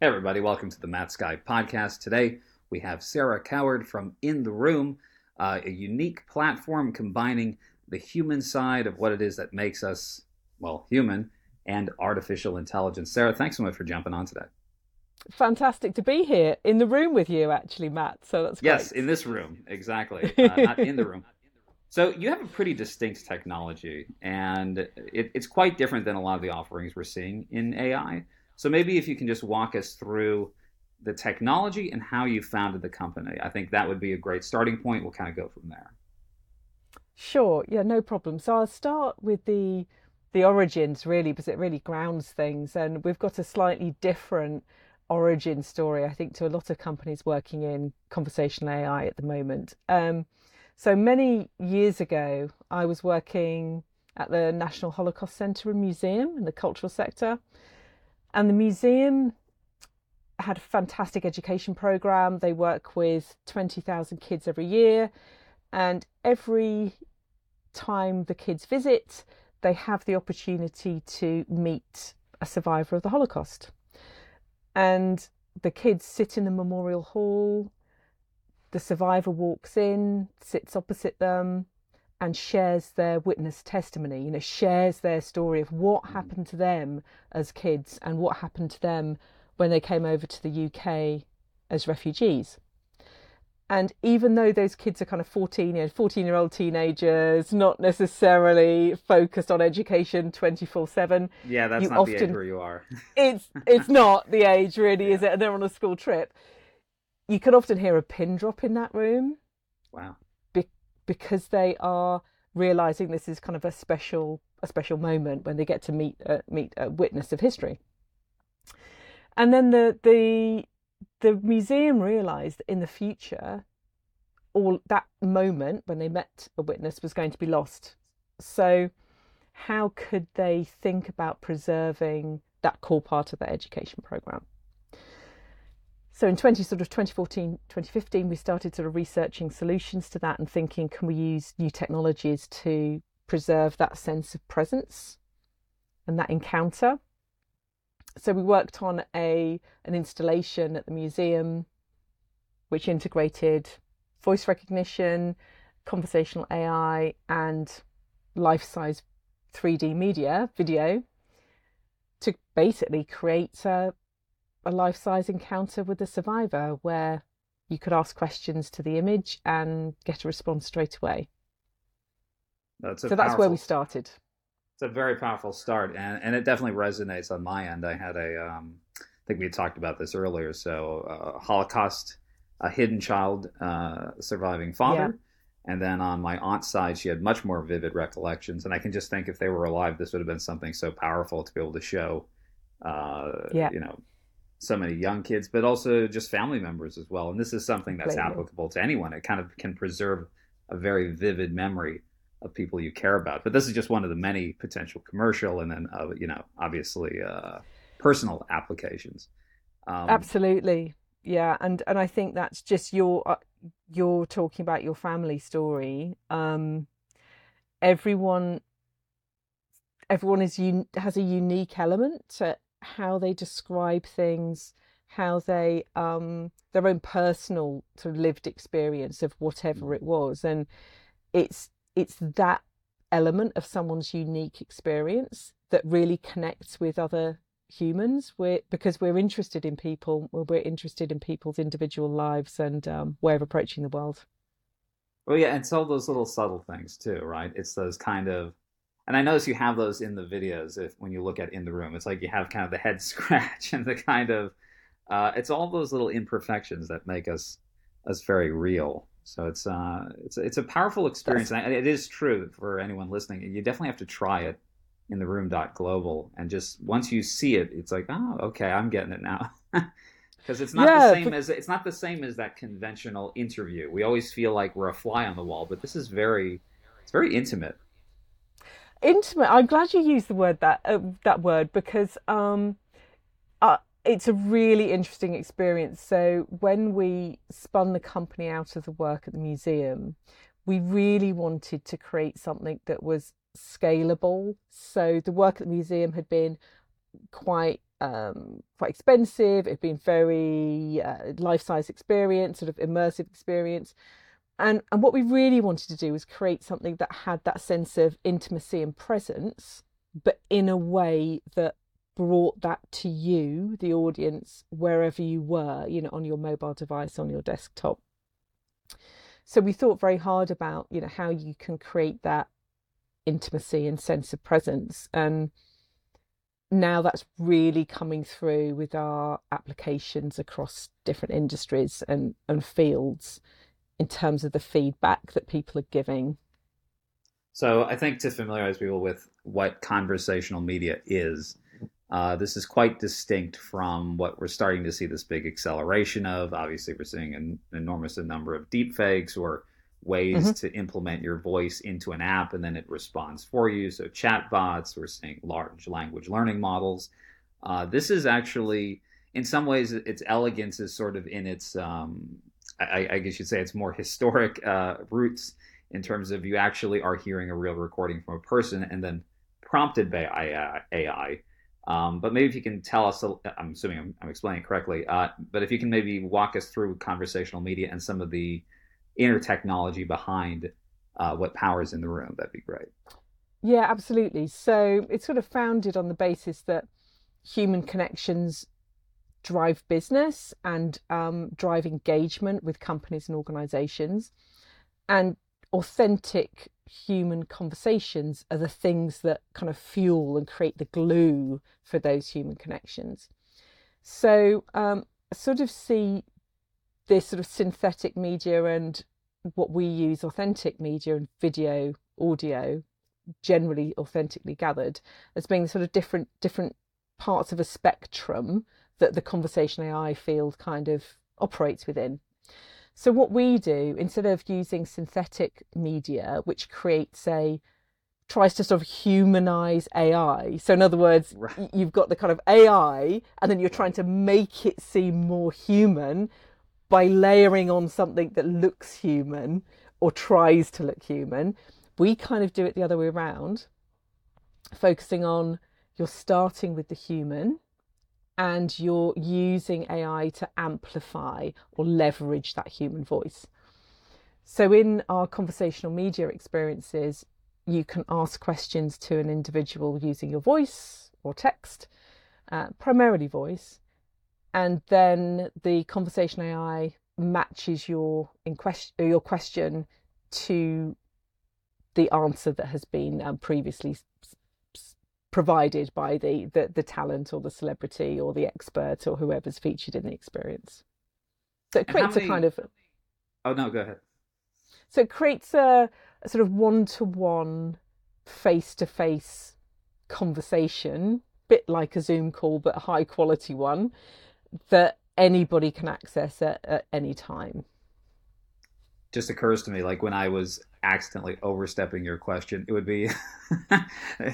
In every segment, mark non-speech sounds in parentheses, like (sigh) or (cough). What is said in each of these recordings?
Hey, everybody, welcome to the Matt Sky podcast. Today we have Sarah Coward from In the Room, uh, a unique platform combining the human side of what it is that makes us, well, human and artificial intelligence. Sarah, thanks so much for jumping on today. Fantastic to be here in the room with you, actually, Matt. So that's great. Yes, in this room, exactly. (laughs) Uh, not in the room. So you have a pretty distinct technology, and it, it's quite different than a lot of the offerings we're seeing in AI. So maybe if you can just walk us through the technology and how you founded the company. I think that would be a great starting point. We'll kind of go from there. Sure, yeah, no problem. So I'll start with the the origins really because it really grounds things and we've got a slightly different origin story I think to a lot of companies working in conversational AI at the moment. Um, so many years ago I was working at the National Holocaust Centre and Museum in the cultural sector and the museum had a fantastic education program. They work with 20,000 kids every year. And every time the kids visit, they have the opportunity to meet a survivor of the Holocaust. And the kids sit in the memorial hall. The survivor walks in, sits opposite them, and shares their witness testimony, you know, shares their story of what mm. happened to them as kids and what happened to them when they came over to the UK as refugees. And even though those kids are kind of 14, you know, 14 year old teenagers, not necessarily focused on education 24 7. Yeah, that's not often, the age where you are. (laughs) it's, it's not the age, really, yeah. is it? And they're on a school trip. You can often hear a pin drop in that room. Wow because they are realizing this is kind of a special a special moment when they get to meet uh, meet a witness of history. And then the the the museum realized in the future all that moment when they met a witness was going to be lost. So how could they think about preserving that core part of their education program? So in 20 sort of 2014 2015 we started sort of researching solutions to that and thinking can we use new technologies to preserve that sense of presence and that encounter? So we worked on a an installation at the museum which integrated voice recognition conversational ai and life-size 3d media video to basically create a, a life size encounter with the survivor where you could ask questions to the image and get a response straight away. That's so that's where we started. It's a very powerful start, and, and it definitely resonates on my end. I had a, um, I think we had talked about this earlier. So, uh, Holocaust, a hidden child, uh, surviving father. Yeah. And then on my aunt's side, she had much more vivid recollections. And I can just think if they were alive, this would have been something so powerful to be able to show, uh, yeah. you know, so many young kids, but also just family members as well. And this is something that's applicable to anyone. It kind of can preserve a very vivid memory of people you care about. But this is just one of the many potential commercial and then, uh, you know, obviously uh, personal applications. Um, Absolutely, yeah. And and I think that's just your uh, you're talking about your family story. Um, everyone everyone is un- has a unique element to how they describe things, how they um, their own personal sort of lived experience of whatever it was, and it's it's that element of someone's unique experience that really connects with other humans. We're because we're interested in people we're interested in people's individual lives and um, way of approaching the world. Well yeah and it's all those little subtle things too right? It's those kind of and I notice you have those in the videos. If when you look at in the room, it's like you have kind of the head (laughs) scratch and the kind of uh, it's all those little imperfections that make us us very real. So it's uh, it's it's a powerful experience, and it is true for anyone listening. You definitely have to try it in the room global, and just once you see it, it's like, oh, okay, I'm getting it now. (laughs) Because it's not yeah, the same but... as it's not the same as that conventional interview. We always feel like we're a fly on the wall, but this is very it's very intimate intimate i'm glad you used the word that uh, that word because um uh, it's a really interesting experience so when we spun the company out of the work at the museum we really wanted to create something that was scalable so the work at the museum had been quite um, quite expensive. It'd been very uh, life size experience, sort of immersive experience. And, and what we really wanted to do was create something that had that sense of intimacy and presence, but in a way that brought that to you, the audience, wherever you were, you know, on your mobile device, on your desktop. So we thought very hard about, you know, how you can create that intimacy and sense of presence. And now that's really coming through with our applications across different industries and, and fields in terms of the feedback that people are giving. So I think to familiarize people with what conversational media is, uh, this is quite distinct from what we're starting to see this big acceleration of. Obviously, we're seeing an enormous number of deepfakes or ways mm-hmm. to implement your voice into an app and then it responds for you. So, chatbots, we're seeing large language learning models. Uh, this is actually, in some ways, its elegance is sort of in its, um, I, I, guess you'd say, it's more historic uh, roots in terms of you actually are hearing a real recording from a person and then prompted by AI. Um, but maybe if you can tell us, I'm assuming I'm, I'm explaining correctly, uh, but if you can maybe walk us through conversational media and some of the inner technology behind uh, what powers in the room, that'd be great. Yeah, absolutely. So it's sort of founded on the basis that human connections drive business and um, drive engagement with companies and organizations. And authentic human conversations are the things that kind of fuel and create the glue for those human connections. So, um, I sort of see this sort of synthetic media and what we use authentic media and video audio generally authentically gathered as being sort of different different parts of a spectrum that the conversation AI field kind of operates within. So what we do instead of using synthetic media which creates a tries to sort of humanize AI. So in other words, right. you've got the kind of AI and then you're trying to make it seem more human by layering on something that looks human or tries to look human. We kind of do it the other way around, focusing on you're starting with the human and you're using AI to amplify or leverage that human voice. So, in our conversational media experiences, you can ask questions to an individual using your voice or text, uh, primarily voice, and then the conversation AI matches your question your question to the answer that has been um, previously provided by the, the the talent or the celebrity or the expert or whoever's featured in the experience. So it creates many... a kind of. Oh no, go ahead. So it creates a, a sort of one-to-one, face-to-face conversation, bit like a Zoom call, but a high-quality one that anybody can access at, at any time. Just occurs to me, like when I was accidentally overstepping your question, it would be (laughs) that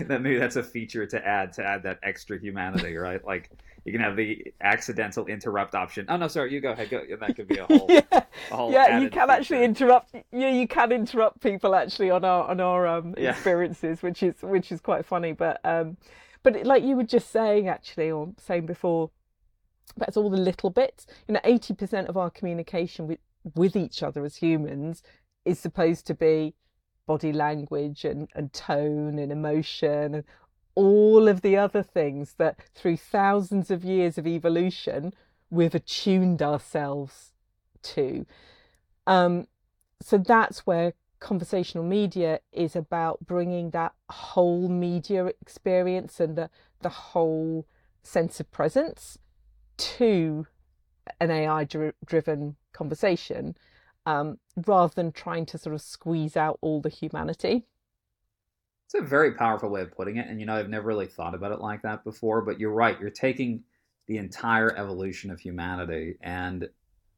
maybe that's a feature to add to add that extra humanity, right? Like you can have the accidental interrupt option. Oh no, sorry, you go ahead. Go. That could be a (laughs) whole. yeah, a whole yeah you can feature. actually interrupt. Yeah, you can interrupt people actually on our on our um, yeah. experiences, which is which is quite funny. But um, but like you were just saying actually, or saying before, that's all the little bits. You know, 80% of our communication with, with each other as humans is supposed to be body language and, and tone and emotion and all of the other things that through thousands of years of evolution we've attuned ourselves to. Um, so that's where conversational media is about bringing that whole media experience and the, the whole sense of presence to an AI driven conversation um, rather than trying to sort of squeeze out all the humanity. It's a very powerful way of putting it. And, you know, I've never really thought about it like that before, but you're right. You're taking the entire evolution of humanity. And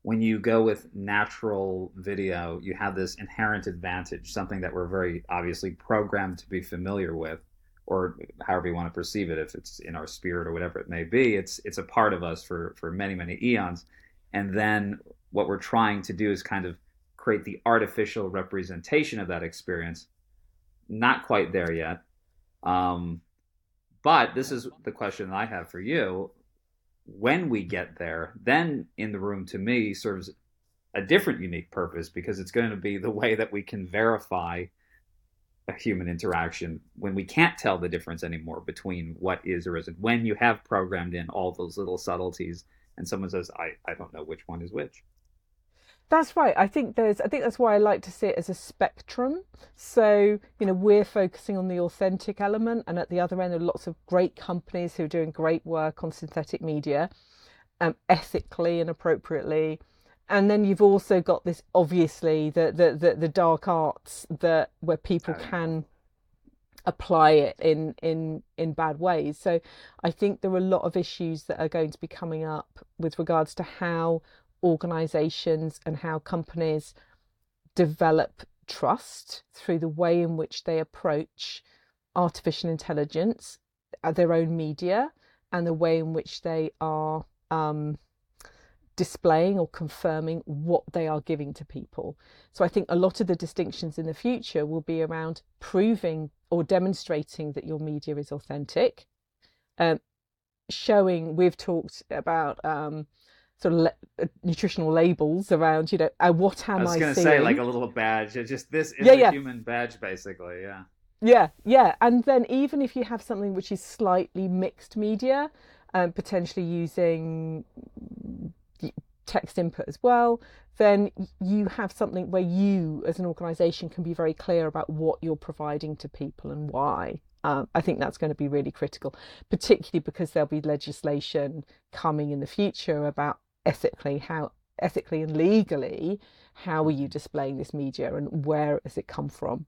when you go with natural video, you have this inherent advantage, something that we're very obviously programmed to be familiar with or however you want to perceive it, if it's in our spirit or whatever it may be, it's it's a part of us for for many many eons. And then what we're trying to do is kind of create the artificial representation of that experience. Not quite there yet, um, But this is the question that I have for you. When we get there, then in the room to me serves a different unique purpose because it's going to be the way that we can verify a human interaction when we can't tell the difference anymore between what is or isn't. When you have programmed in all those little subtleties and someone says, I, I don't know which one is which. That's right. I think there's I think that's why I like to see it as a spectrum. So, you know, we're focusing on the authentic element and at the other end there are lots of great companies who are doing great work on synthetic media, um, ethically and appropriately. And then you've also got this obviously the the, the, the dark arts that where people can apply it in in in bad ways. So I think there are a lot of issues that are going to be coming up with regards to how organizations and how companies develop trust through the way in which they approach artificial intelligence, uh, their own media, and the way in which they are um, displaying or confirming what they are giving to people. So I think a lot of the distinctions in the future will be around proving or demonstrating that your media is authentic. Um, showing, we've talked about um, sort of le- uh, nutritional labels around, you know, uh, what am I? was going to say like a little badge. Just this is yeah, a yeah. human badge, basically. Yeah. Yeah, yeah, and then even if you have something which is slightly mixed media, um, potentially using text input as well, then you have something where you, as an organisation, can be very clear about what you're providing to people and why. Um, I think that's going to be really critical, particularly because there'll be legislation coming in the future about ethically how ethically and legally how are you displaying this media and where has it come from?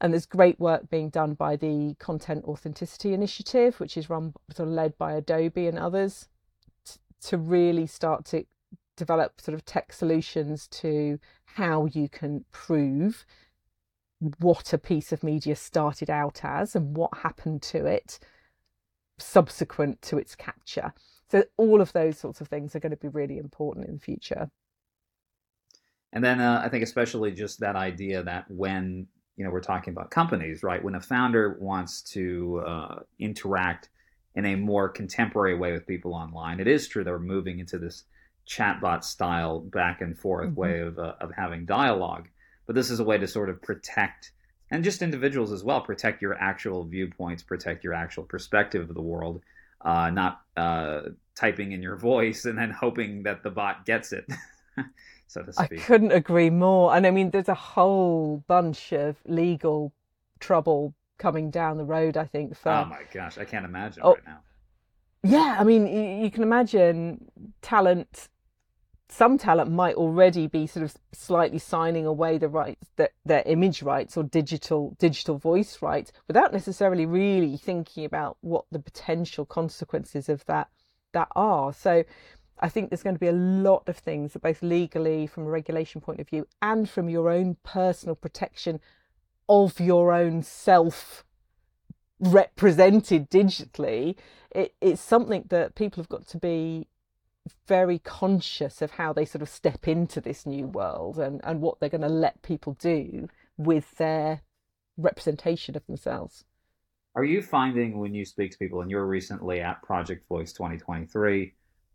And there's great work being done by the content authenticity initiative which is run sort of led by adobe and others t- to really start to develop sort of tech solutions to how you can prove what a piece of media started out as and what happened to it subsequent to its capture so all of those sorts of things are going to be really important in the future. And then uh, I think especially just that idea that when you know we're talking about companies, right? When a founder wants to uh, interact in a more contemporary way with people online, it is true they're moving into this chatbot style back and forth mm-hmm. way of uh, of having dialogue. But this is a way to sort of protect and just individuals as well protect your actual viewpoints, protect your actual perspective of the world uh, not uh, typing in your voice and then hoping that the bot gets it, (laughs) so to speak. I couldn't agree more. And I mean, there's a whole bunch of legal trouble coming down the road, I think. For... Oh my gosh, I can't imagine oh, right now. Yeah, I mean, you, you can imagine talent some talent might already be sort of slightly signing away the rights that their image rights or digital digital voice rights without necessarily really thinking about what the potential consequences of that that are. So i think there's going to be a lot of things that both legally from a regulation point of view and from your own personal protection of your own self represented digitally it, it's something that people have got to be very conscious of how they sort of step into this new world and, and what they're going to let people do with their representation of themselves. Are you finding when you speak to people, and you were recently at Project Voice 2023,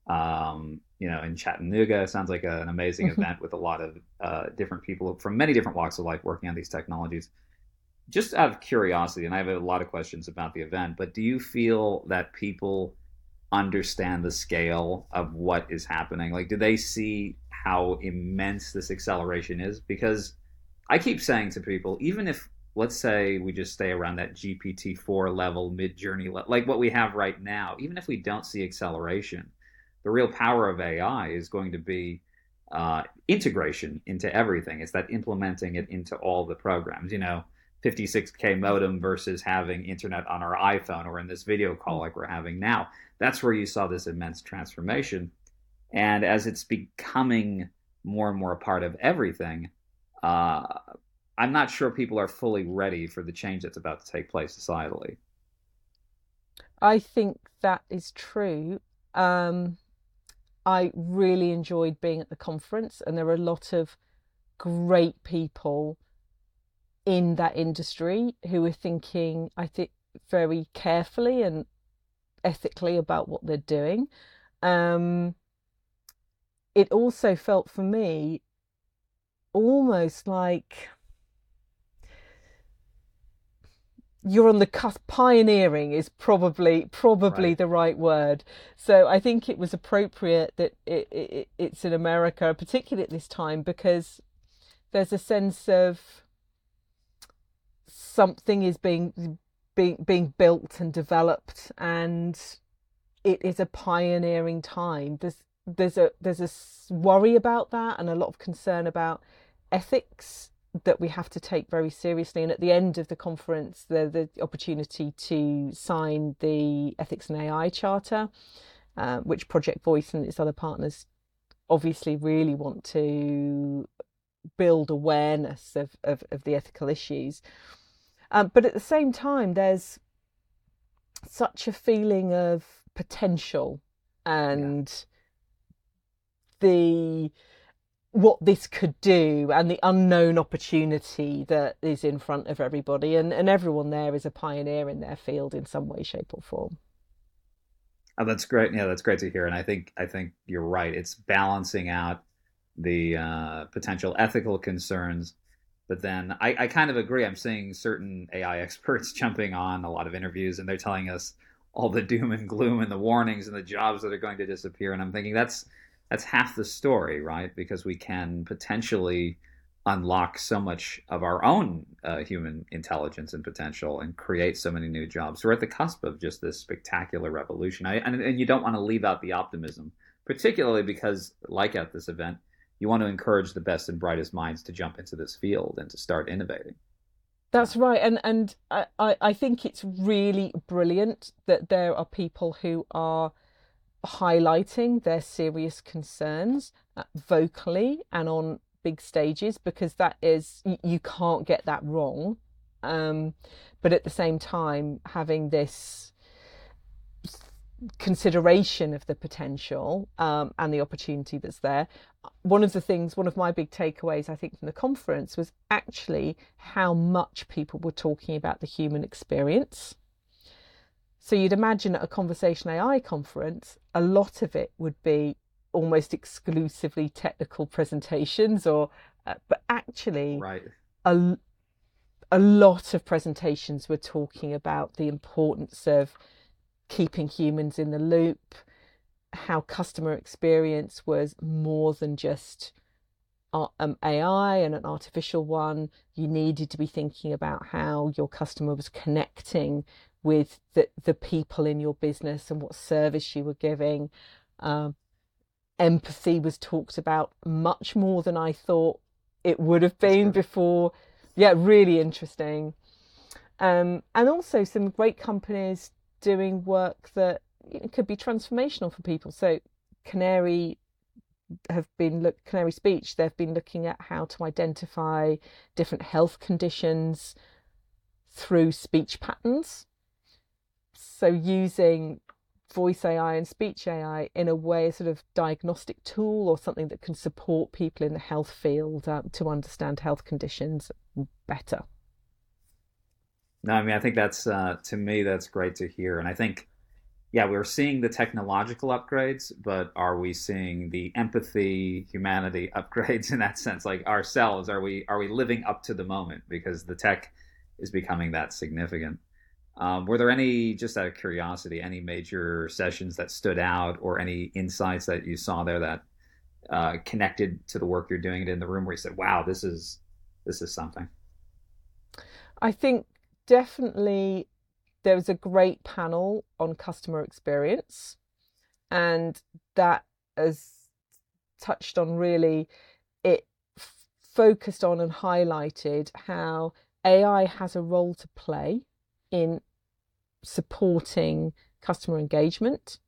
um, you know, in Chattanooga, sounds like a, an amazing mm-hmm. event with a lot of uh, different people from many different walks of life working on these technologies. Just out of curiosity, and I have a lot of questions about the event, but do you feel that people understand the scale of what is happening? Like, do they see how immense this acceleration is? Because I keep saying to people, even if let's say we just stay around that GPT 4 level, Midjourney, le- like what we have right now, even if we don't see acceleration, the real power of AI is going to be uh, integration into everything. It's that implementing it into all the programs. You know, 56k modem versus having internet on our iPhone or in this video call mm. like we're having now. That's where you saw this immense transformation. And as it's becoming more and more a part of everything, uh, I'm not sure people are fully ready for the change that's about to take place societally. I think that is true. Um, I really enjoyed being at the conference, and there are a lot of great people in that industry who are thinking, I think, very carefully and ethically about what they're doing. Um, it also felt for me almost like you're on the cusp pioneering is probably probably right. the right word so i think it was appropriate that it, it, it's in america particularly at this time because there's a sense of something is being being being built and developed and it is a pioneering time there's there's a there's a worry about that and a lot of concern about ethics that we have to take very seriously. And at the end of the conference, the the opportunity to sign the Ethics and AI Charter, uh, which Project Voice and its other partners obviously really want to build awareness of, of, of the ethical issues. Um, but at the same time, there's such a feeling of potential and yeah. the what this could do and the unknown opportunity that is in front of everybody. And, and everyone there is a pioneer in their field in some way shape or form. Oh, that's great. Yeah that's great to hear. And i think i think you're right. It's balancing out the uh, potential ethical concerns but then I, I kind of agree i'm seeing certain ai experts (laughs) jumping on a lot of interviews and they're telling us all the doom and gloom and the warnings and the jobs that are going to disappear and i'm thinking that's that's half the story, right? Because we can potentially unlock so much of our own uh, human intelligence and potential and create so many new jobs. We're at the cusp of just this spectacular revolution. I, and, and you don't want to leave out the optimism, particularly because, like at this event, you want to encourage the best and brightest minds to jump into this field and to start innovating. That's right, and and I, I think it's really brilliant that there are people who are highlighting their serious concerns uh, vocally and on big stages because that is you, can't get that wrong um, but at the same time having this consideration of the potential um, and the opportunity that's there one of the things one of my big takeaways i think from the conference was actually how much people were talking about the human experience so you'd imagine at a conversation AI conference, a lot of it would be almost exclusively technical presentations, or uh, but actually, right. a a lot of presentations were talking about the importance of keeping humans in the loop, how customer experience was more than just um, AI and an artificial one. You needed to be thinking about how your customer was connecting with the, the people in your business and what service you were giving. Um, empathy was talked about much more than I thought it would have been before. Yeah, really interesting. Um, and also some great companies doing work that could be transformational for people. So Canary have been look Canary Speech. They've been looking at how to identify different health conditions through speech patterns. So using voice AI and speech AI in a way, a sort of diagnostic tool or something that can support people in the health field um, to understand health conditions better. No, I mean, I think that's, uh, to me, that's great to hear. And I think, yeah, we're seeing the technological upgrades, but are we seeing the empathy, humanity (laughs) upgrades in that sense? Like ourselves, are we, are we living up to the moment? Because the tech is becoming that significant. Um, were there any, just out of curiosity, any major sessions that stood out, or any insights that you saw there that uh, connected to the work you're doing in the room, where you said, "Wow, this is this is something"? I think definitely there was a great panel on customer experience, and that has touched on really it focused on and highlighted how AI has a role to play in supporting customer engagement,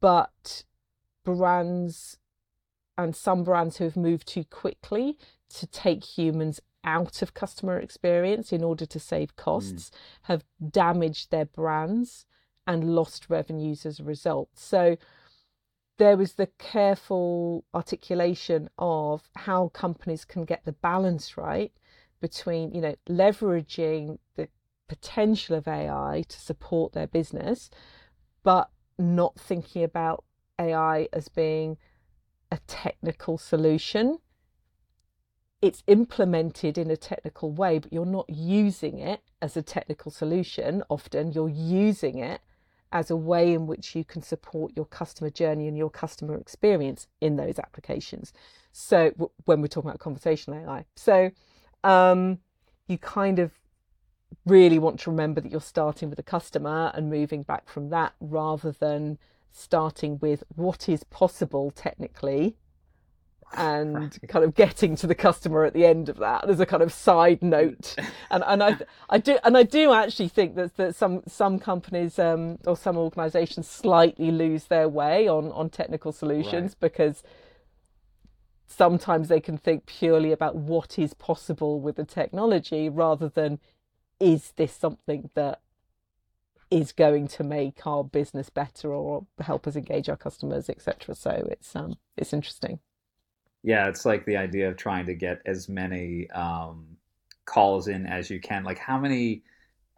but brands and some brands who have moved too quickly to take humans out of customer experience in order to save costs mm. have damaged their brands and lost revenues as a result. So there was the careful articulation of how companies can get the balance right between, you know, leveraging the potential of AI to support their business, but not thinking about AI as being a technical solution. It's implemented in a technical way, but you're not using it as a technical solution. Often you're using it as a way in which you can support your customer journey and your customer experience in those applications. So when we're talking about conversational AI, so um, you kind of really want to remember that you're starting with a customer and moving back from that rather than starting with what is possible technically and kind of getting to the customer at the end of that as a kind of side note and and I I do and I do actually think that that some some companies um, or some organizations slightly lose their way on on technical solutions right. because sometimes they can think purely about what is possible with the technology rather than is this something that is going to make our business better or help us engage our customers, etc. So it's um it's interesting. Yeah, it's like the idea of trying to get as many um, calls in as you can. Like, how many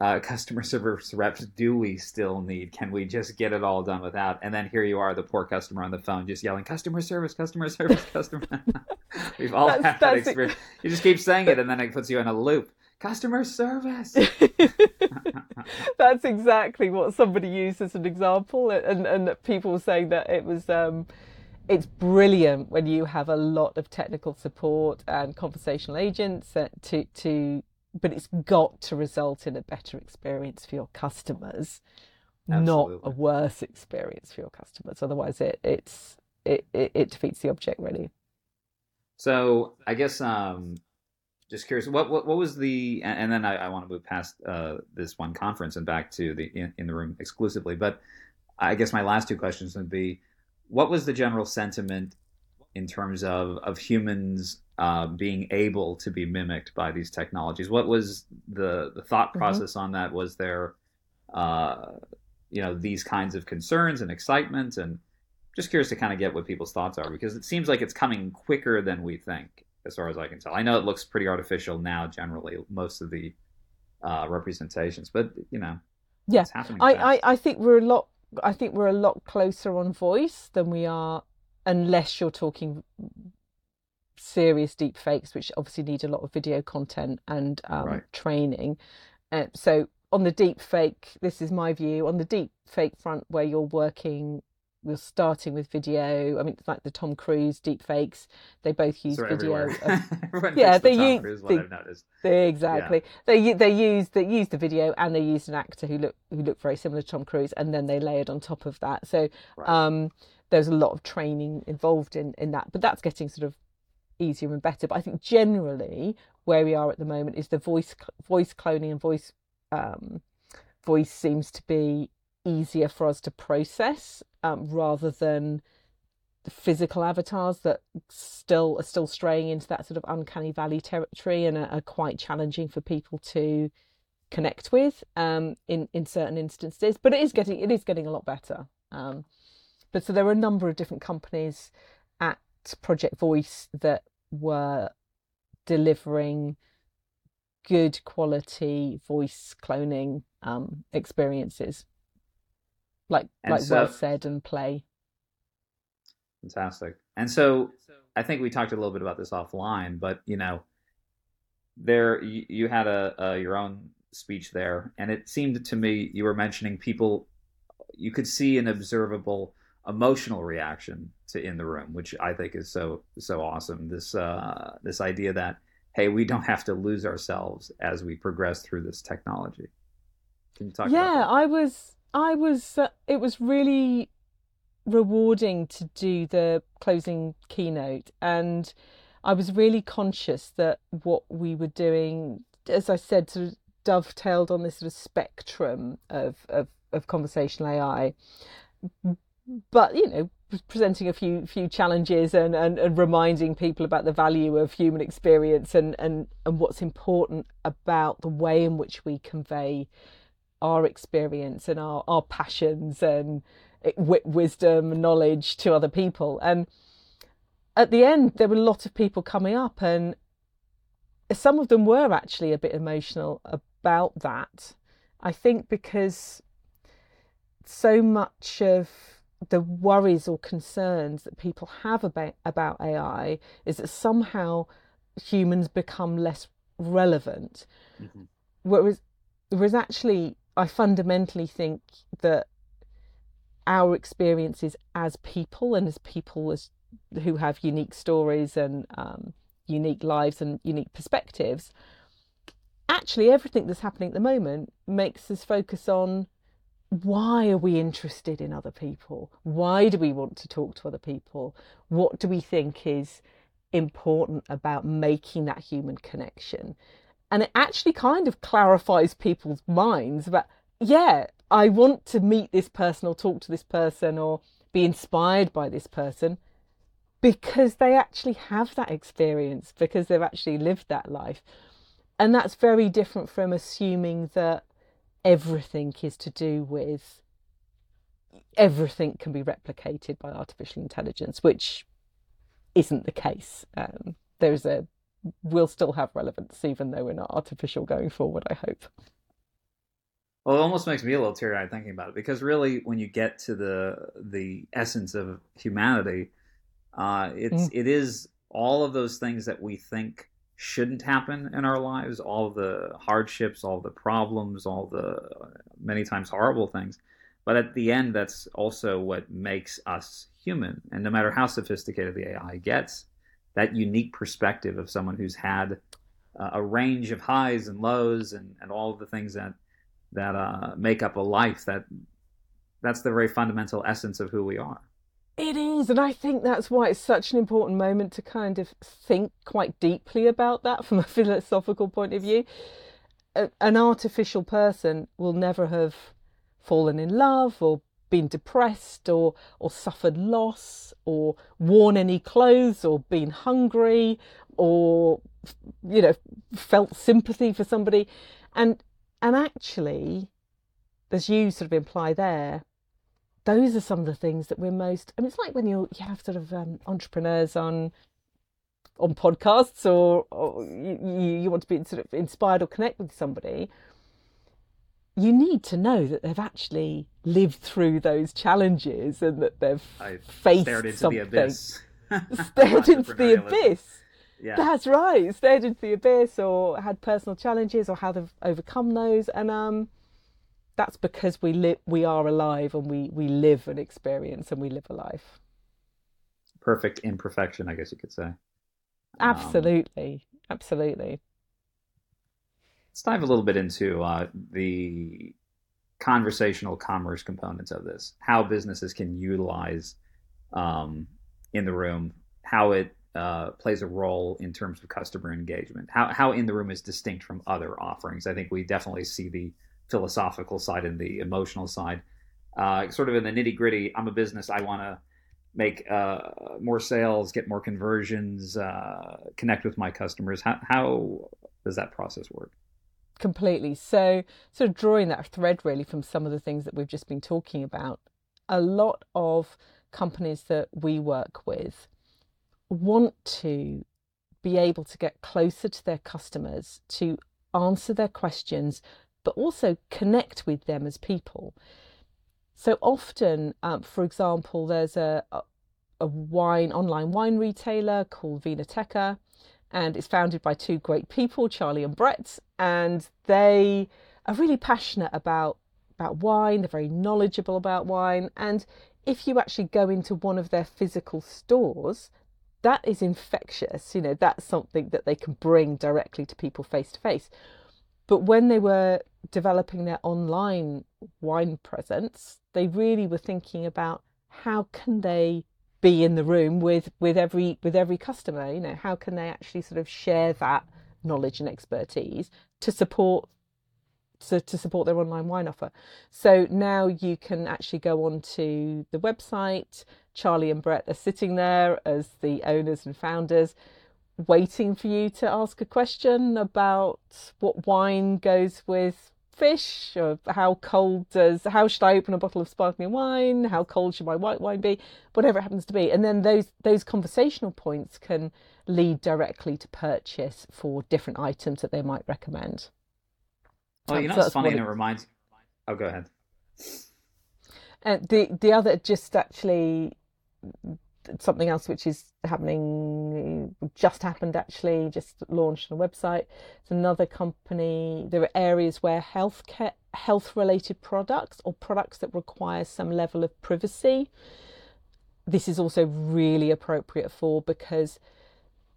uh, (laughs) customer service reps do we still need? Can we just get it all done without? And then here you are, the poor customer on the phone, just yelling, "Customer service, customer service, customer." (laughs) We've all that's, had that experience. It. You just keep saying it, and then it puts you in a loop customer service. (laughs) That's exactly what somebody used as an example, and and people were saying that it was. Um, it's brilliant when you have a lot of technical support and conversational agents to to but it's got to result in a better experience for your customers Absolutely. not a worse experience for your customers otherwise it it's it, it, it defeats the object really so i guess um just curious, what what, what was the and, then I, I, want to move past uh, this one conference and back to the in, in, the room exclusively. But I guess my last two questions would be, what was the general sentiment in terms of of humans uh, being able to be mimicked by these technologies? What was the the thought mm-hmm. process mm-hmm. on that? Was there, uh, you know, these kinds of concerns and excitement and just curious to kind of get what people's thoughts are because it seems like it's coming quicker than we think as far as I can tell. I know it looks pretty artificial now, generally, most of the uh, representations, but you know, yeah, I, I, I think we're a lot. I think we're a lot closer on voice than we are, unless you're talking serious deep fakes, which obviously need a lot of video content and um, right. training. Uh, so on the deep fake, this is my view. On the deep fake front, where you're working we're starting with video. I mean, like the Tom Cruise deep fakes, they both use video. Of, (laughs) yeah, they the use they, exactly. Yeah. They they use they use the video and they used an actor who looked who looked very similar to Tom Cruise, and then they layered on top of that. So right. um, there's a lot of training involved in in that, but that's getting sort of easier and better. But I think generally where we are at the moment is the voice voice cloning and voice um, voice seems to be easier for us to process um, rather than physical avatars that still are still straying into that sort of uncanny valley territory and are, are quite challenging for people to connect with um, in in certain instances. But it is getting it is getting a lot better. Um, but so there were a number of different companies at Project Voice that were delivering good quality voice cloning um, experiences like and like so, WellSaid and play. Fantastic. And so I think we talked a little bit about this offline, but you know, there you, you had a, a your own speech there, and it seemed to me you were mentioning people. You could see an observable emotional reaction to in the room, which I think is so so awesome. This uh, this idea that hey, we don't have to lose ourselves as we progress through this technology. Can you talk? Yeah, I was I was. Uh, it was really rewarding to do the closing keynote, and I was really conscious that what we were doing, as I said, sort of dovetailed on this sort of spectrum of of, of conversational AI. But you know, presenting a few few challenges and, and, and reminding people about the value of human experience and, and, and what's important about the way in which we convey our experience and our, our passions and wisdom and knowledge to other people. And at the end, there were a lot of people coming up, and some of them were actually a bit emotional about that. I think because so much of the worries or concerns that people have about, about AI is that somehow humans become less relevant. Mm-hmm. Whereas, whereas actually, I fundamentally think that our experiences as people and as people as who have unique stories and um, unique lives and unique perspectives, actually everything that's happening at the moment makes us focus on why are we interested in other people? Why do we want to talk to other people? What do we think is important about making that human connection? And it actually kind of clarifies people's minds about, yeah, I want to meet this person or talk to this person or be inspired by this person because they actually have that experience, because they've actually lived that life. And that's very different from assuming that everything is to do with everything can be replicated by artificial intelligence, which isn't the case. Um, there's a will still have relevance even though we're not artificial going forward. I hope. Well, it almost makes me a little teary-eyed thinking about it because really, when you get to the the essence of humanity, uh, it's mm. it is all of those things that we think shouldn't happen in our lives, all the hardships, all the problems, all the many times horrible things. But at the end, that's also what makes us human. And no matter how sophisticated the AI gets, that unique perspective of someone who's had uh, a range of highs and lows and, and all of the things that that uh, make up a life that that's the very fundamental essence of who we are. It is, and I think that's why it's such an important moment to kind of think quite deeply about that from a (laughs) philosophical point of view. A, an artificial person will never have fallen in love or been depressed or or suffered loss or worn any clothes or been hungry or you know felt sympathy for somebody. And and actually as you sort of imply there those are some of the things that we're most I mean it's like when you you have sort of um, entrepreneurs on on podcasts or, or you, you want to be sort of inspired or connect with somebody you need to know that they've actually lived through those challenges and that they've I faced stared into something. The abyss. (laughs) stared (laughs) into the abyss. Yeah. That's right. Stared into the abyss or had personal challenges or how they've overcome those. And um, that's because we live we are alive and we, we live an experience and we live a life. Perfect imperfection, I guess you could say. Absolutely. Um, Absolutely. Let's dive a little bit into uh, the conversational commerce components of this, how businesses can utilize um, in the room, how it uh, plays a role in terms of customer engagement, how, how in the room is distinct from other offerings. I think we definitely see the philosophical side and the emotional side. Uh, sort of in the nitty gritty, I'm a business, I want to make uh, more sales, get more conversions, uh, connect with my customers. How, how does that process work? Completely. So, sort of drawing that thread really from some of the things that we've just been talking about, a lot of companies that we work with want to be able to get closer to their customers, to answer their questions, but also connect with them as people. So often, um, for example, there's a, a wine online wine retailer called Vinoteca and it's founded by two great people, Charlie and Brett, and they are really passionate about about wine. They're very knowledgeable about wine, and if you actually go into one of their physical stores, that is infectious. You know, that's something that they can bring directly to people face to face. But when they were developing their online wine presence, they really were thinking about how can they be in the room with with every with every customer you know how can they actually sort of share that knowledge and expertise to support to, to support their online wine offer? So now you can actually go on to the website. Charlie and brett are sitting there as the owners and founders waiting for you to ask a question about what wine goes with fish or how cold does how should i open a bottle of sparkling wine how cold should my white wine be whatever it happens to be and then those those conversational points can lead directly to purchase for different items that they might recommend Well, you know, so it's funny, and it reminds. Oh, go ahead. And the the other just actually something else which is happening just happened actually just launched on a website. It's another company. There are areas where healthcare health related products or products that require some level of privacy. This is also really appropriate for because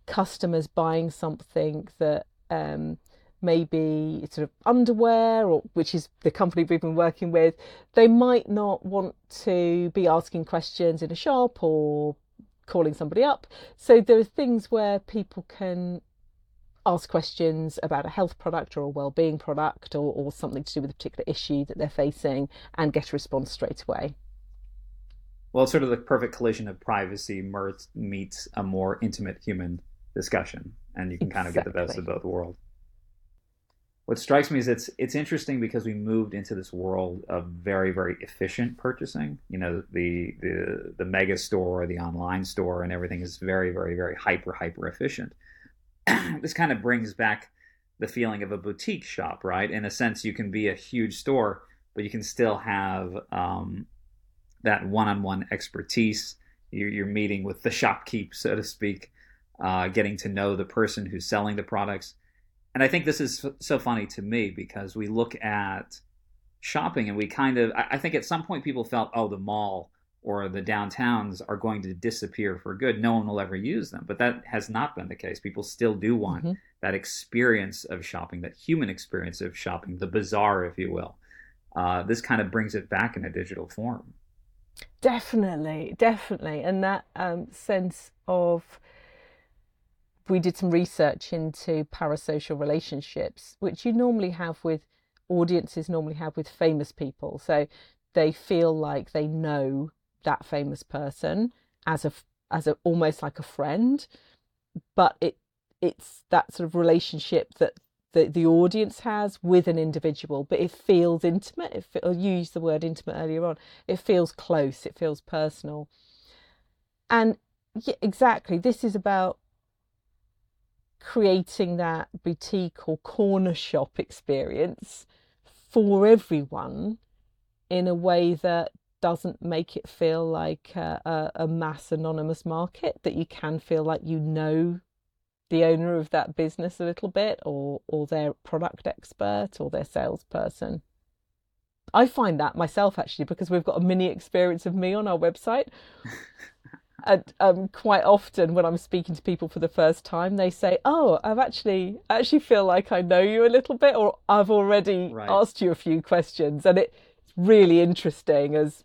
customers buying something that um, maybe sort of underwear or which is the company we've been working with they might not want to be asking questions in a shop or calling somebody up. So there are things where people can ask questions about a health product or a well-being product or, or something to do with a particular issue that they're facing and get a response straight away. Well it's sort of the perfect collision of privacy meets a more intimate human discussion and you can exactly. kind of get the best of both worlds what strikes me is it's it's interesting because we moved into this world of very very efficient purchasing. You know, the the the mega store, the online store, and everything is very very very hyper hyper efficient. (clears throat) this kind of brings back the feeling of a boutique shop, right? In a sense, you can be a huge store, but you can still have um, that one-on-one expertise. You're, you're, meeting with the shopkeep, so to speak, uh, getting to know the person who's selling the products and I think this is so funny to me because we look at shopping and we kind of, I think at some point people felt, oh, the mall or the downtowns are going to disappear for good. No one will ever use them. But that has not been the case. People still do want mm-hmm. that experience of shopping, that human experience of shopping, the bazaar, if you will. Uh, this kind of brings it back in a digital form. Definitely, definitely. And that um, sense of we did some research into parasocial relationships, which you normally have with audiences, normally have with famous people. So they feel like they know that famous person as a as a almost like a friend, but it it's that sort of relationship that the, the audience has with an individual, but it feels intimate. Or you used the word intimate earlier on. It feels close. It feels personal. And yeah, exactly, this is about creating that boutique or corner shop experience for everyone in a way that doesn't make it feel like a, a, mass anonymous market that you can feel like you know the owner of that business a little bit or or their product expert or their salesperson. I find that myself actually because we've got a mini experience of me on our website (laughs) and um, quite often when I'm speaking to people for the first time, they say, "Oh, I've actually I actually feel like I know you a little bit, or I've already right. asked you a few questions," and it's really interesting as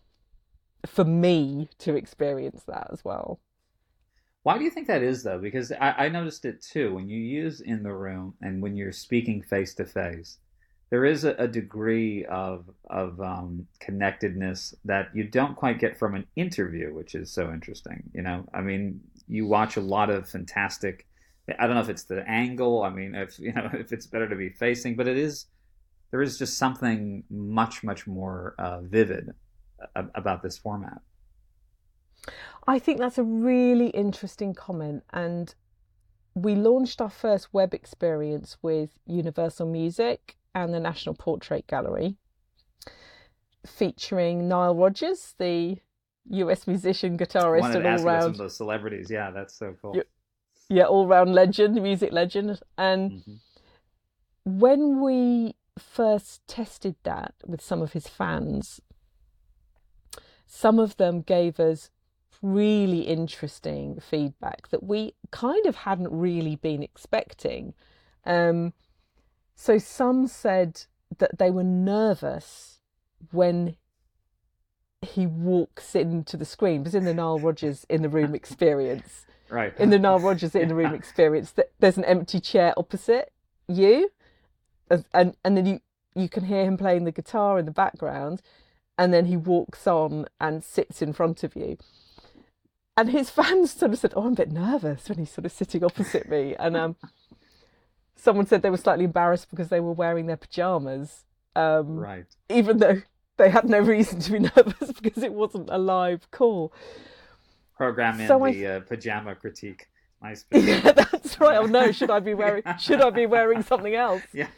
for me to experience that as well. Why do you think that is, though? Because I, I noticed it too when you use in the room and when you're speaking face to face there is a, a degree of of um, connectedness that you don't quite get from an interview, which is so interesting. You know, I mean, you watch a lot of fantastic. I don't know if it's the angle. I mean, if you know, (laughs) if it's better to be facing, but it is. There is just something much much more uh, vivid about this format. I think that's a really interesting comment, and we launched our first web experience with Universal Music and the National Portrait Gallery, featuring Nile Rodgers, the US musician, guitarist, and all round. Celebrities, yeah, that's so cool. Yeah, all round legend, music legend. And mm-hmm. when we first tested that with some of his fans, some of them gave us really interesting feedback that we kind of hadn't really been expecting. Um, so some said that they were nervous when he walks into the screen, because in the Nile Rodgers in the room experience, (laughs) right? In the Nile Rodgers in the room (laughs) experience, there's an empty chair opposite you, and and then you you can hear him playing the guitar in the background, and then he walks on and sits in front of you. And his (laughs) fans sort of said, "Oh, I'm a bit nervous when he's sort of sitting opposite me," and um, someone said they were slightly embarrassed because they were wearing their pajamas. Um, right. Even though they had no reason to be (laughs) nervous because it wasn't a live call. Program in so the I... uh, pajama critique. Nice. (laughs) Yeah, that's right. Oh no, should I be (laughs) wearing? yeah. Should I be wearing something else? Yeah.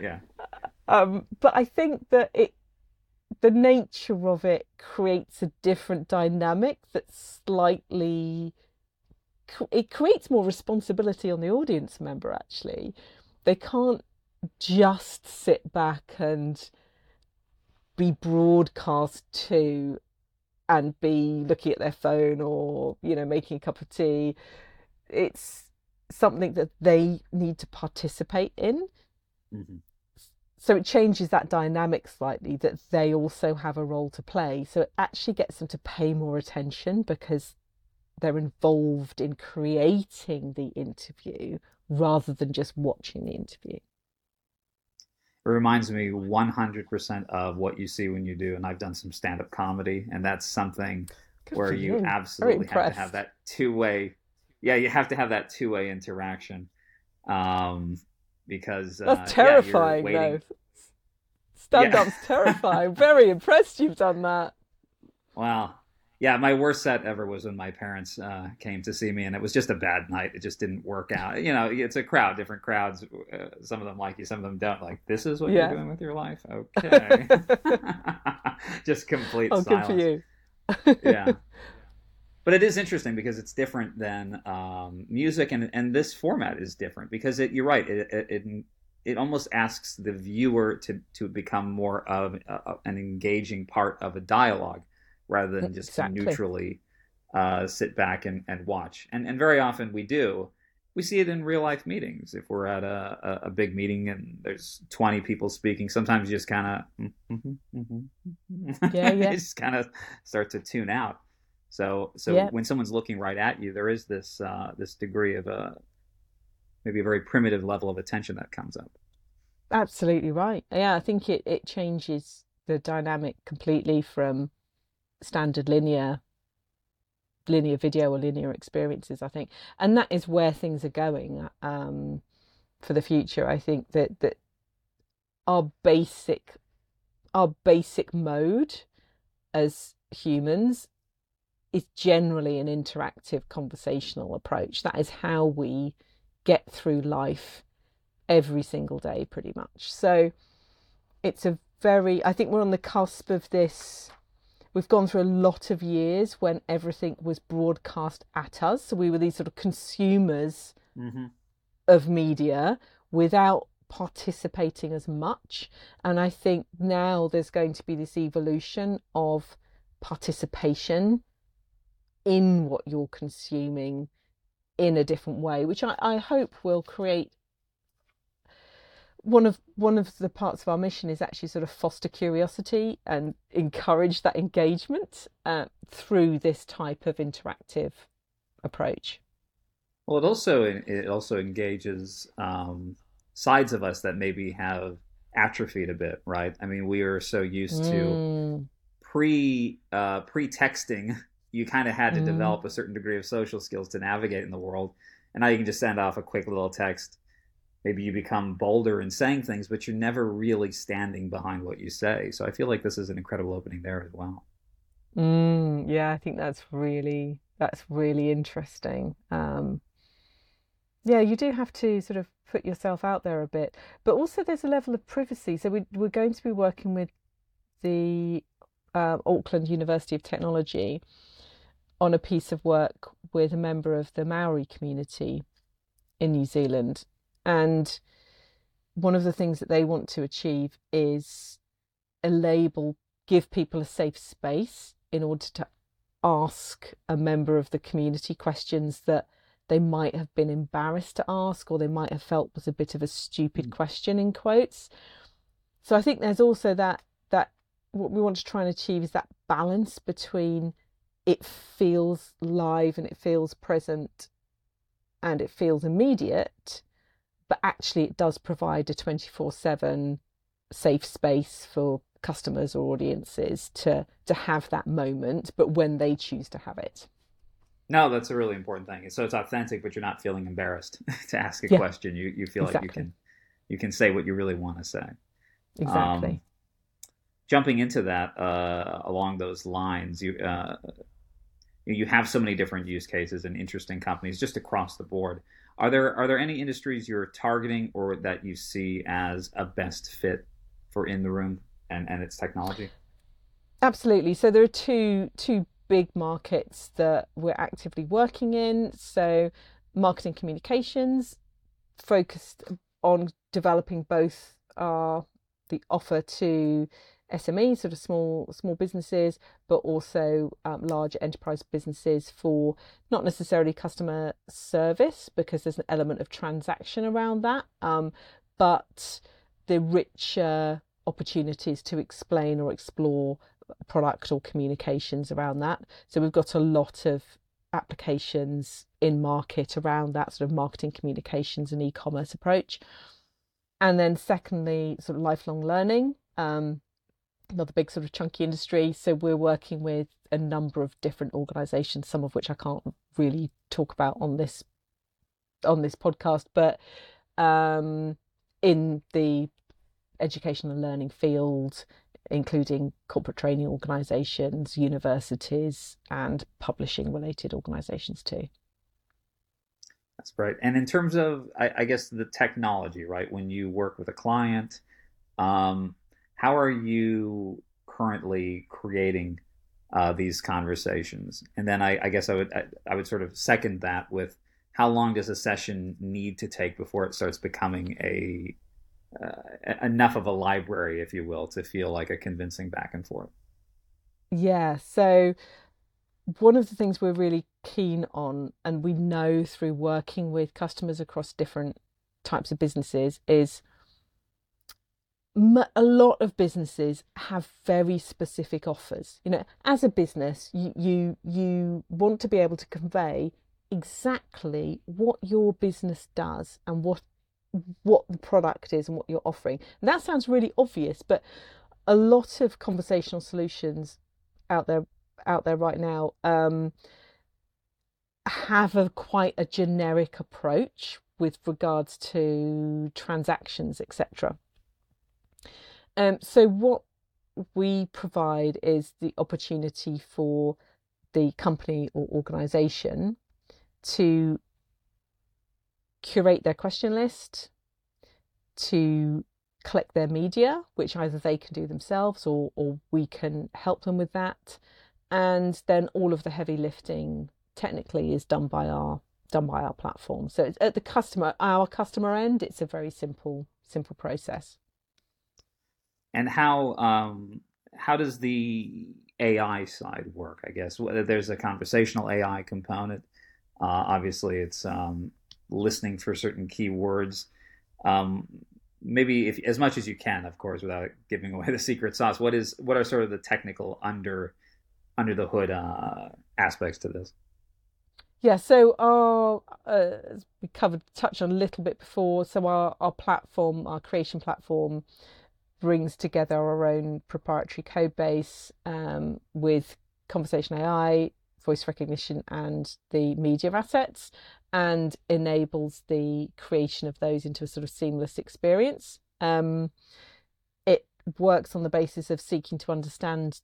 Yeah. Um, but I think that it, the nature of it creates a different dynamic that's slightly, it creates more responsibility on the audience member actually. They can't just sit back and be broadcast to and be looking at their phone or you know making a cup of tea it's something that they need to participate in mm-hmm. so it changes that dynamic slightly that they also have a role to play so it actually gets them to pay more attention because they're involved in creating the interview rather than just watching the interview. It reminds me 100% of what you see when you do and i've done some stand-up comedy and that's something Good where you, you. Absolutely have to have that two-way yeah you have to have that two-way interaction um, because uh, that's terrifying yeah, though stand-up's yeah. (laughs) terrifying. Very impressed you've done that. Wow yeah, my worst set ever was when my parents uh, came to see me, and it was just a bad night. It just didn't work out. You know, it's a crowd, different crowds. Uh, some of them like you, some of them don't. Like, this is what yeah. you're doing with your life. (laughs) Okay, (laughs) just complete oh, silence. good for you. yeah, (laughs) but it is interesting because it's different than um, music, and and this format is different because it. You're right. It it, it, it almost asks the viewer to to become more of a, an engaging part of a dialogue rather than just exactly. neutrally uh, sit back and, and watch. And and very often we do. We see it in real life meetings. If we're at a, a, a big meeting and there's 20 people speaking, sometimes you just kind of mm-hmm, mm-hmm. yeah, (laughs) yeah. just kind of start to tune out. So so yeah. when someone's looking right at you, there is this uh, this degree of a maybe a very primitive level of attention that comes up. Absolutely right. Yeah, I think it, it changes the dynamic completely from standard linear linear video or linear experiences i think. And that is where things are going um, for the future i think that that our basic our basic mode as humans is generally an interactive conversational approach. That is how we get through life every single day pretty much. So it's a very i think we're on the cusp of this We've gone through a lot of years when everything was broadcast at us. So we were these sort of consumers mm-hmm. of media without participating as much. And I think now there's going to be this evolution of participation in what you're consuming in a different way, which I, I hope will create one of one of the parts of our mission is actually sort of foster curiosity and encourage that engagement uh, through this type of interactive approach. Well, it also it also engages um, sides of us that maybe have atrophied a bit, right? I mean, we are so used to mm. pre uh, pre texting. (laughs) You kind of had to mm. develop a certain degree of social skills to navigate in the world, and now you can just send off a quick little text maybe you become bolder in saying things, but you're never really standing behind what you say. So I feel like this is an incredible opening there as well. Mm, yeah, I think that's really that's really interesting. Um, yeah, you do have to sort of put yourself out there a bit, but also there's a level of privacy. So we, we're going to be working with the uh, Auckland University of Technology on a piece of work with a member of the Maori community in New Zealand and one of the things that they want to achieve is a label, give people a safe space in order to ask a member of the community questions that they might have been embarrassed to ask or they might have felt was a bit of a stupid mm. question in quotes. So I think there's also that that what we want to try and achieve is that balance between it feels live and it feels present and it feels immediate but actually it does provide a 24 7 safe space for customers or audiences to to have that moment but when they choose to have it. No that's a really important thing. So it's authentic but you're not feeling embarrassed (laughs) to ask a yeah. question. You you feel exactly. like you can you can say what you really want to say. Exactly. Um, jumping into that uh, along those lines you uh, you have so many different use cases and interesting companies just across the board are there are there any industries you're targeting or that you see as a best fit for in the room and, and its technology? Absolutely. So there are two two big markets that we're actively working in. So marketing communications, focused on developing both our the offer to SMEs, sort of small small businesses, but also um, large enterprise businesses for not necessarily customer service because there's an element of transaction around that, um, but the richer opportunities to explain or explore product or communications around that. So we've got a lot of applications in market around that sort of marketing communications and e-commerce approach. And then secondly, sort of lifelong learning. Um, another big sort of chunky industry. So we're working with a number of different organisations, some of which I can't really talk about on this on this podcast, but um, in the education and learning field, including corporate training organisations, universities, and publishing related organisations too. That's great. And in terms of, I, I, guess, the technology, right? When you work with a client, um, how are you currently creating uh, these conversations? And then I, I guess I would I, I, would sort of second that with how long does a session need to take before it starts becoming a uh, enough of a library, if you will, to feel like a convincing back and forth? Yeah. So one of the things we're really keen on, and we know through working with customers across different types of businesses, is a lot of businesses have very specific offers. You know as a business you you you want to be able to convey exactly what your business does and what what the product is and what you're offering. And that sounds really obvious but a lot of conversational solutions out there out there right now um, have a quite a generic approach with regards to transactions etc um, so what we provide is the opportunity for the company or organisation to curate their question list, to collect their media, which either they can do themselves or, or we can help them with that. And then all of the heavy lifting technically is done by our done by our platform. So at the customer our customer end, it's a very simple simple process and how um, how does the AI side work? I guess there's a conversational AI component. Uh, obviously, it's um, listening for certain keywords. Um, maybe if as much as you can, of course, without giving away (laughs) the secret sauce. What is what are sort of the technical under under the hood uh, aspects to this? Yeah, so our uh, we covered touch on a little bit before. So our our platform, our creation platform, brings together our own proprietary code base um, with conversation AI, voice recognition, and the media assets, and enables the creation of those into a sort of seamless experience. Um, it works on the basis of seeking to understand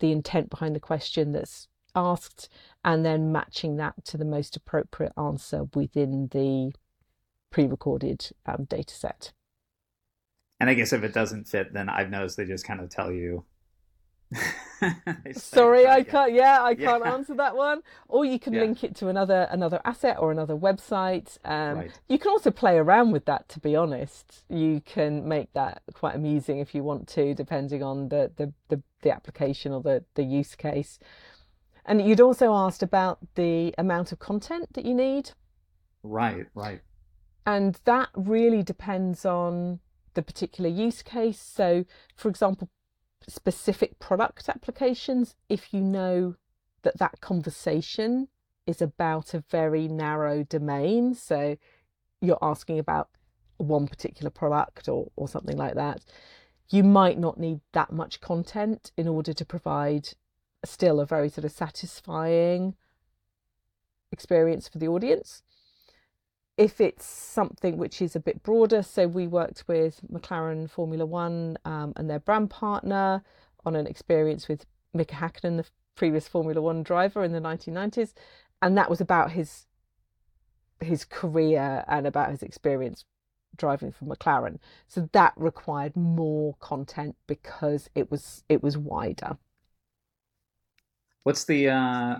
the intent behind the question that's asked and then matching that to the most appropriate answer within the pre recorded um, data set. And I guess if it doesn't fit, then I've noticed they just kind of tell you. (laughs) Sorry, I can't. Yeah, I can't yeah. answer that one. Or you can yeah. link it to another another asset or another website. Um, right. You can also play around with that. To be honest, you can make that quite amusing if you want to, depending on the the the, the application or the the use case. And you'd also asked about the amount of content that you need. Right, right. And that really depends on the particular use case. So, for example, specific product applications, if you know that that conversation is about a very narrow domain, so you're asking about one particular product or, or something like that, you might not need that much content in order to provide still a very sort of satisfying experience for the audience if it's something which is a bit broader, so we worked with McLaren Formula One um, and their brand partner on an experience with Mika Hakkinen, the previous Formula One driver in the 1990s, and that was about his his career and about his experience driving for McLaren. So that required more content because it was it was wider. What's the uh,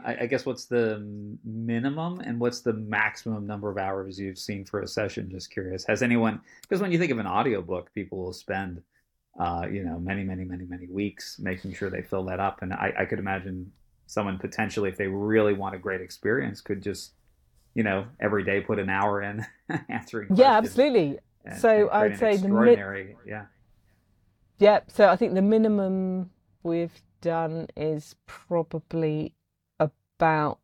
I, I guess what's the minimum and what's the maximum number of hours you've seen for a session? Just curious. Has anyone because when you think of an audiobook, people will spend uh, you know many many many many weeks making sure they fill that up, and I, I could imagine someone potentially if they really want a great experience could just you know every day put an hour in (laughs) answering questions. yeah absolutely and, so and i'd say the mi- yeah yeah so i think the minimum we've done is probably about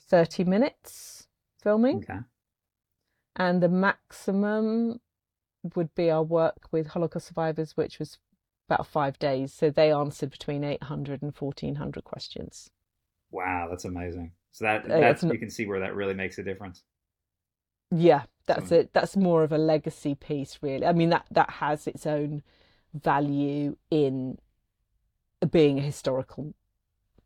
30 minutes filming okay and the maximum would be our work with holocaust survivors which was about five days so they answered between 800 and 1400 questions wow that's amazing so that uh, that's you can see where that really makes a difference. Yeah, that's so, it. That's more of a legacy piece, really. I mean that that has its own value in being a historical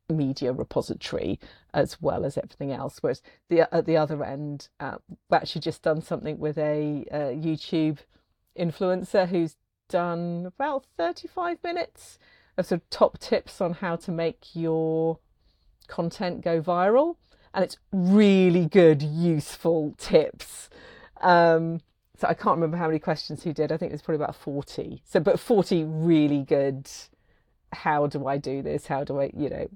media repository as well as everything else. Whereas the at the other end, uh, we've actually just done something with a, a YouTube influencer who's done about 35 minutes of sort of top tips on how to make your content go viral and it's really good useful tips um, so i can't remember how many questions he did i think it was probably about 40 so but 40 really good how do i do this how do i you know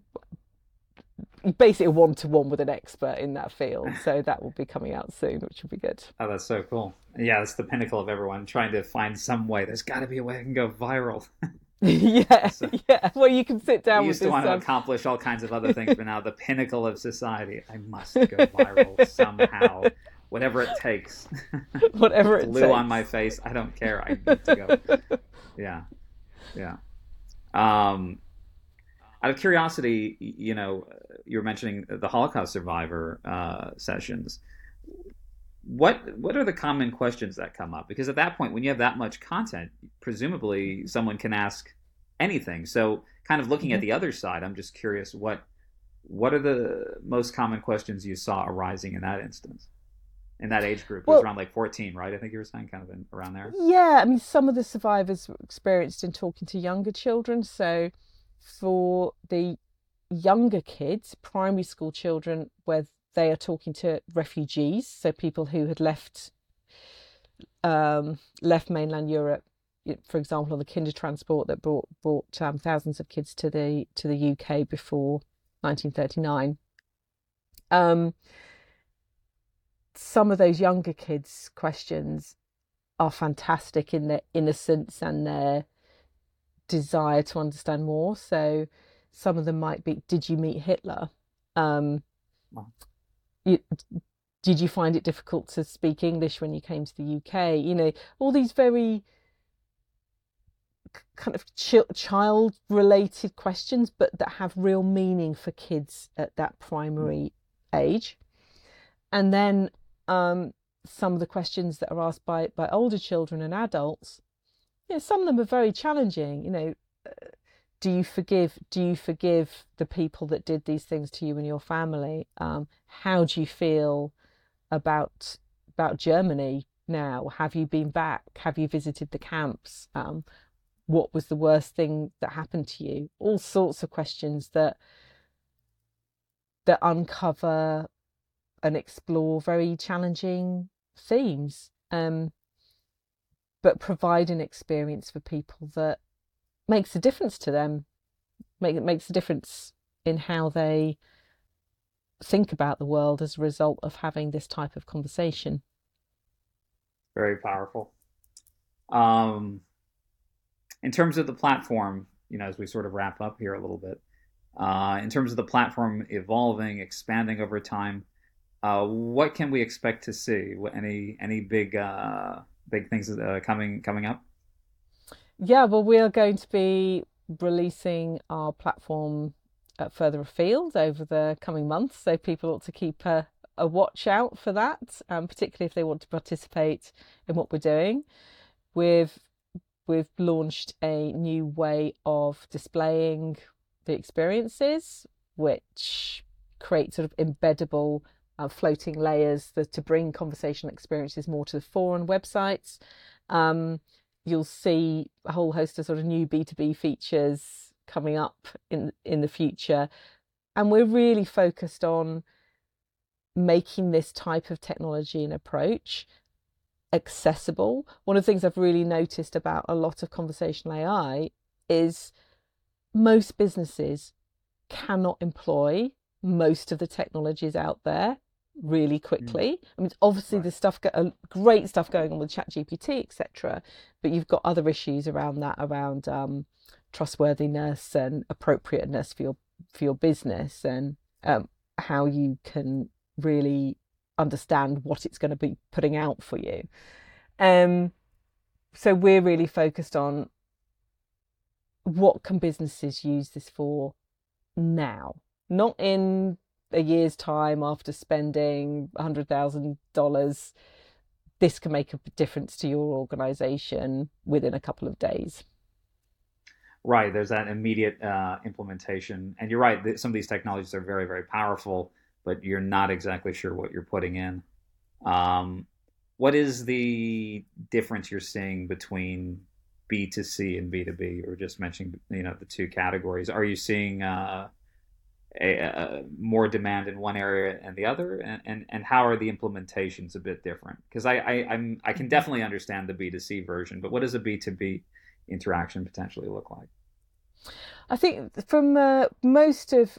basically one-to-one with an expert in that field (laughs) so that will be coming out soon which will be good oh that's so cool yeah that's the pinnacle of everyone trying to find some way there's got to be a way i can go viral (laughs) (laughs) yeah, so, yeah. Well, you can sit down. We used to want to accomplish all kinds of other things, but now the pinnacle of society, I must go viral somehow, whatever it takes. Whatever it Blue takes. on my face, I don't care. I need to go. Yeah, yeah. Um, out of curiosity, you know, you were mentioning the Holocaust survivor uh, sessions what what are the common questions that come up? Because at that point, when you have that much content, presumably someone can ask anything. So, kind of looking mm-hmm. at the other side, I'm just curious what what are the most common questions you saw arising in that instance? In that age group, it was around like 14, right? I think you were saying kind of in, around there. Yeah, I mean, some of the survivors were experienced in talking to younger children. So, for the younger kids, primary school children, where they are talking to refugees, so people who had left um, left mainland Europe, for example, on the Kindertransport that brought brought um, thousands of kids to the to the UK before 1939. Um, some of those younger kids' questions are fantastic in their innocence and their desire to understand more. So, some of them might be, "Did you meet Hitler?" Um, wow you, did you find it difficult to speak English when you came to the UK? You know, all these very kind of child related questions, but that have real meaning for kids at that primary age. And then um, some of the questions that are asked by, by older children and adults, you know, some of them are very challenging. You know, do you forgive do you forgive the people that did these things to you and your family? Um, how do you feel about about germany now? Have you been back? Have you visited the camps? Um, what was the worst thing that happened to you? All sorts of questions that that uncover and explore very challenging themes um, but provide an experience for people that makes a difference to them. Make makes a difference in how they think about the world as a result of having this type of conversation. Very powerful. Um, in terms of the platform, you know, as we sort of wrap up here a little bit, uh, in terms of the platform evolving, expanding over time, uh, what can we expect to see? Any any big uh, big things coming coming up? Yeah, well, we are going to be releasing our platform uh, further afield over the coming months, so people ought to keep a, a watch out for that, um, particularly if they want to participate in what we're doing. We've we've launched a new way of displaying the experiences, which create sort of embeddable uh, floating layers the, to bring conversational experiences more to the fore on websites. Um, you'll see a whole host of sort of new B2B features coming up in in the future. And we're really focused on making this type of technology and approach accessible. One of the things I've really noticed about a lot of conversational AI is most businesses cannot employ most of the technologies out there really mm. quickly. Mm. I mean, obviously right. there's stuff, uh, great stuff going on with ChatGPT, etc. But you've got other issues around that, around um, trustworthiness and appropriateness for your for your business, and um, how you can really understand what it's going to be putting out for you. Um, so we're really focused on what can businesses use this for now, not in a year's time after spending $100,000. This can make a difference to your organization within a couple of days. Right, there's that immediate uh, implementation, and you're right. Some of these technologies are very, very powerful, but you're not exactly sure what you're putting in. Um, what is the difference you're seeing between B2C and B2B? You were just mentioning, you know, the two categories. Are you seeing uh, a, a, more demand in one area and the other, and, and, and how are the implementations a bit different? Because I, I I'm I can mm-hmm. definitely understand the B2C version, but what does a B2B interaction potentially look like? I think from uh, most of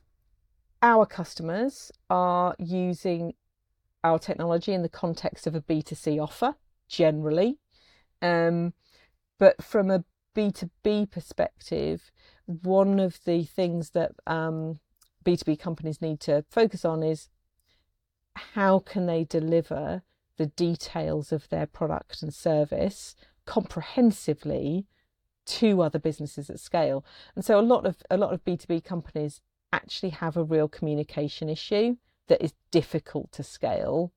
our customers are using our technology in the context of a B2C offer generally. Um, but from a B2B perspective, one of the things that um, B2B companies need to focus on is how can they deliver the details of their product and service comprehensively to other businesses at scale. And so a lot of a lot of B2B companies actually have a real communication issue that is difficult to scale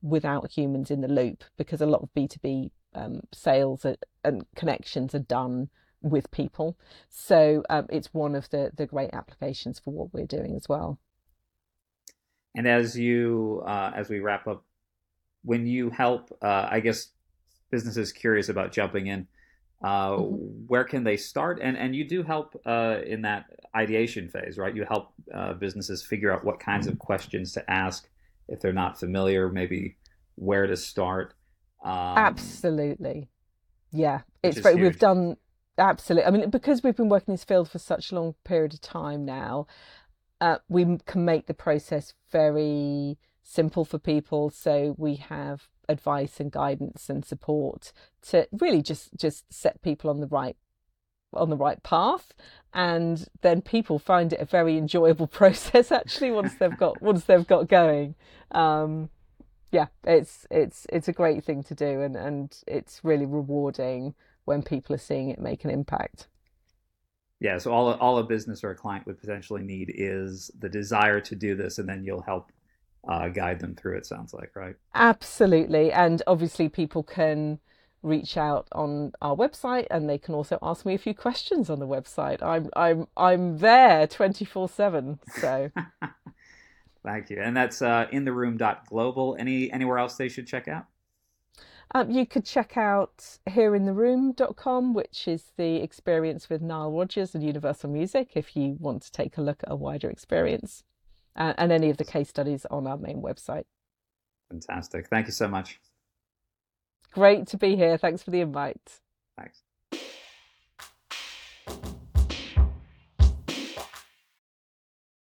without humans in the loop because a lot of B2B um, sales are, and connections are done with people. So um, it's one of the, the great applications for what we're doing as well. And as you, uh, as we wrap up, when you help, uh, I guess, businesses curious about jumping in, uh, mm-hmm. where can they start? And and you do help uh, in that ideation phase, right? You help uh, businesses figure out what kinds of questions to ask if they're not familiar, maybe where to start. Um, absolutely, yeah. It's very, we've done absolutely. I mean, because we've been working in this field for such a long period of time now, uh, we can make the process very simple for people. So we have advice and guidance and support to really just just set people on the right on the right path and then people find it a very enjoyable (laughs) process actually once they've got once they've got going um, yeah it's it's it's a great thing to do and and it's really rewarding when people are seeing it make an impact. Yeah so all all a business or a client would potentially need is the desire to do this and then you'll help uh, guide them through it sounds like right? Absolutely and obviously people can reach out on our website and they can also ask me a few questions on the website. I'm i'm i'm there 24 7 so. (laughs) Thank you and that's uh in the room global. Any anywhere else they should check out um, you could check out hereintheroom.com, which is the experience with Nile Rodgers and Universal Music, if you want to take a look at a wider experience uh, and any of the case studies on our main website. Fantastic. Thank you so much. Great to be here. Thanks for the invite. Thanks.